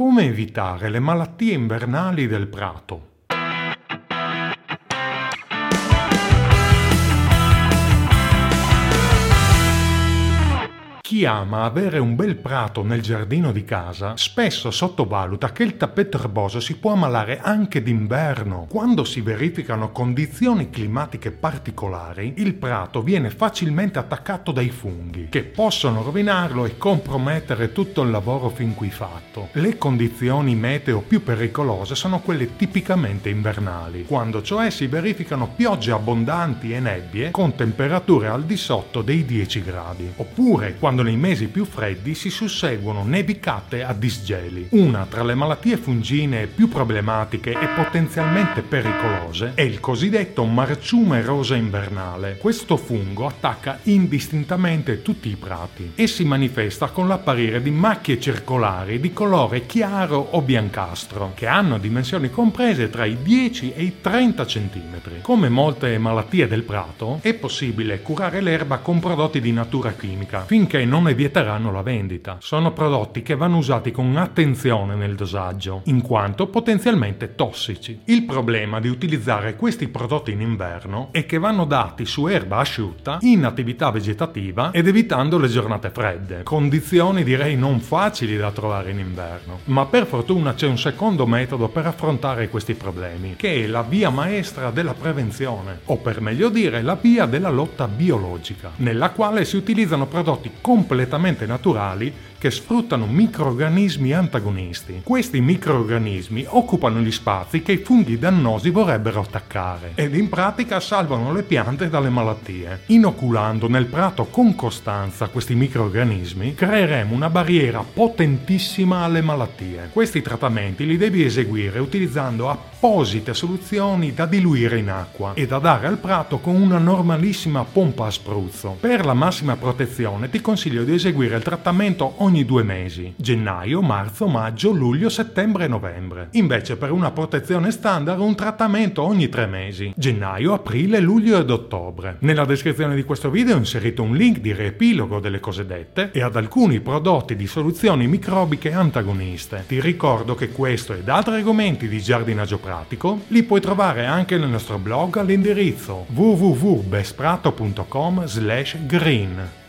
Come evitare le malattie invernali del prato? Ama avere un bel prato nel giardino di casa spesso sottovaluta che il tappeto erboso si può ammalare anche d'inverno. Quando si verificano condizioni climatiche particolari, il prato viene facilmente attaccato dai funghi, che possono rovinarlo e compromettere tutto il lavoro fin qui fatto. Le condizioni meteo più pericolose sono quelle tipicamente invernali, quando cioè si verificano piogge abbondanti e nebbie con temperature al di sotto dei 10 gradi, oppure quando quando nei mesi più freddi si susseguono nevicate a disgeli. Una tra le malattie fungine più problematiche e potenzialmente pericolose è il cosiddetto marciume rosa invernale. Questo fungo attacca indistintamente tutti i prati e si manifesta con l'apparire di macchie circolari di colore chiaro o biancastro, che hanno dimensioni comprese tra i 10 e i 30 cm. Come molte malattie del prato, è possibile curare l'erba con prodotti di natura chimica, finché non ne vieteranno la vendita. Sono prodotti che vanno usati con attenzione nel dosaggio, in quanto potenzialmente tossici. Il problema di utilizzare questi prodotti in inverno è che vanno dati su erba asciutta, in attività vegetativa ed evitando le giornate fredde, condizioni direi non facili da trovare in inverno. Ma per fortuna c'è un secondo metodo per affrontare questi problemi, che è la via maestra della prevenzione, o per meglio dire la via della lotta biologica, nella quale si utilizzano prodotti completamente completamente naturali che sfruttano microorganismi antagonisti. Questi microorganismi occupano gli spazi che i funghi dannosi vorrebbero attaccare ed in pratica salvano le piante dalle malattie. Inoculando nel prato con costanza questi microorganismi creeremo una barriera potentissima alle malattie. Questi trattamenti li devi eseguire utilizzando apposite soluzioni da diluire in acqua e da dare al prato con una normalissima pompa a spruzzo. Per la massima protezione ti consiglio di eseguire il trattamento ogni due mesi, gennaio, marzo, maggio, luglio, settembre e novembre. Invece per una protezione standard un trattamento ogni tre mesi, gennaio, aprile, luglio ed ottobre. Nella descrizione di questo video ho inserito un link di riepilogo delle cose dette e ad alcuni prodotti di soluzioni microbiche antagoniste. Ti ricordo che questo ed altri argomenti di giardinaggio pratico li puoi trovare anche nel nostro blog all'indirizzo www.besprato.com green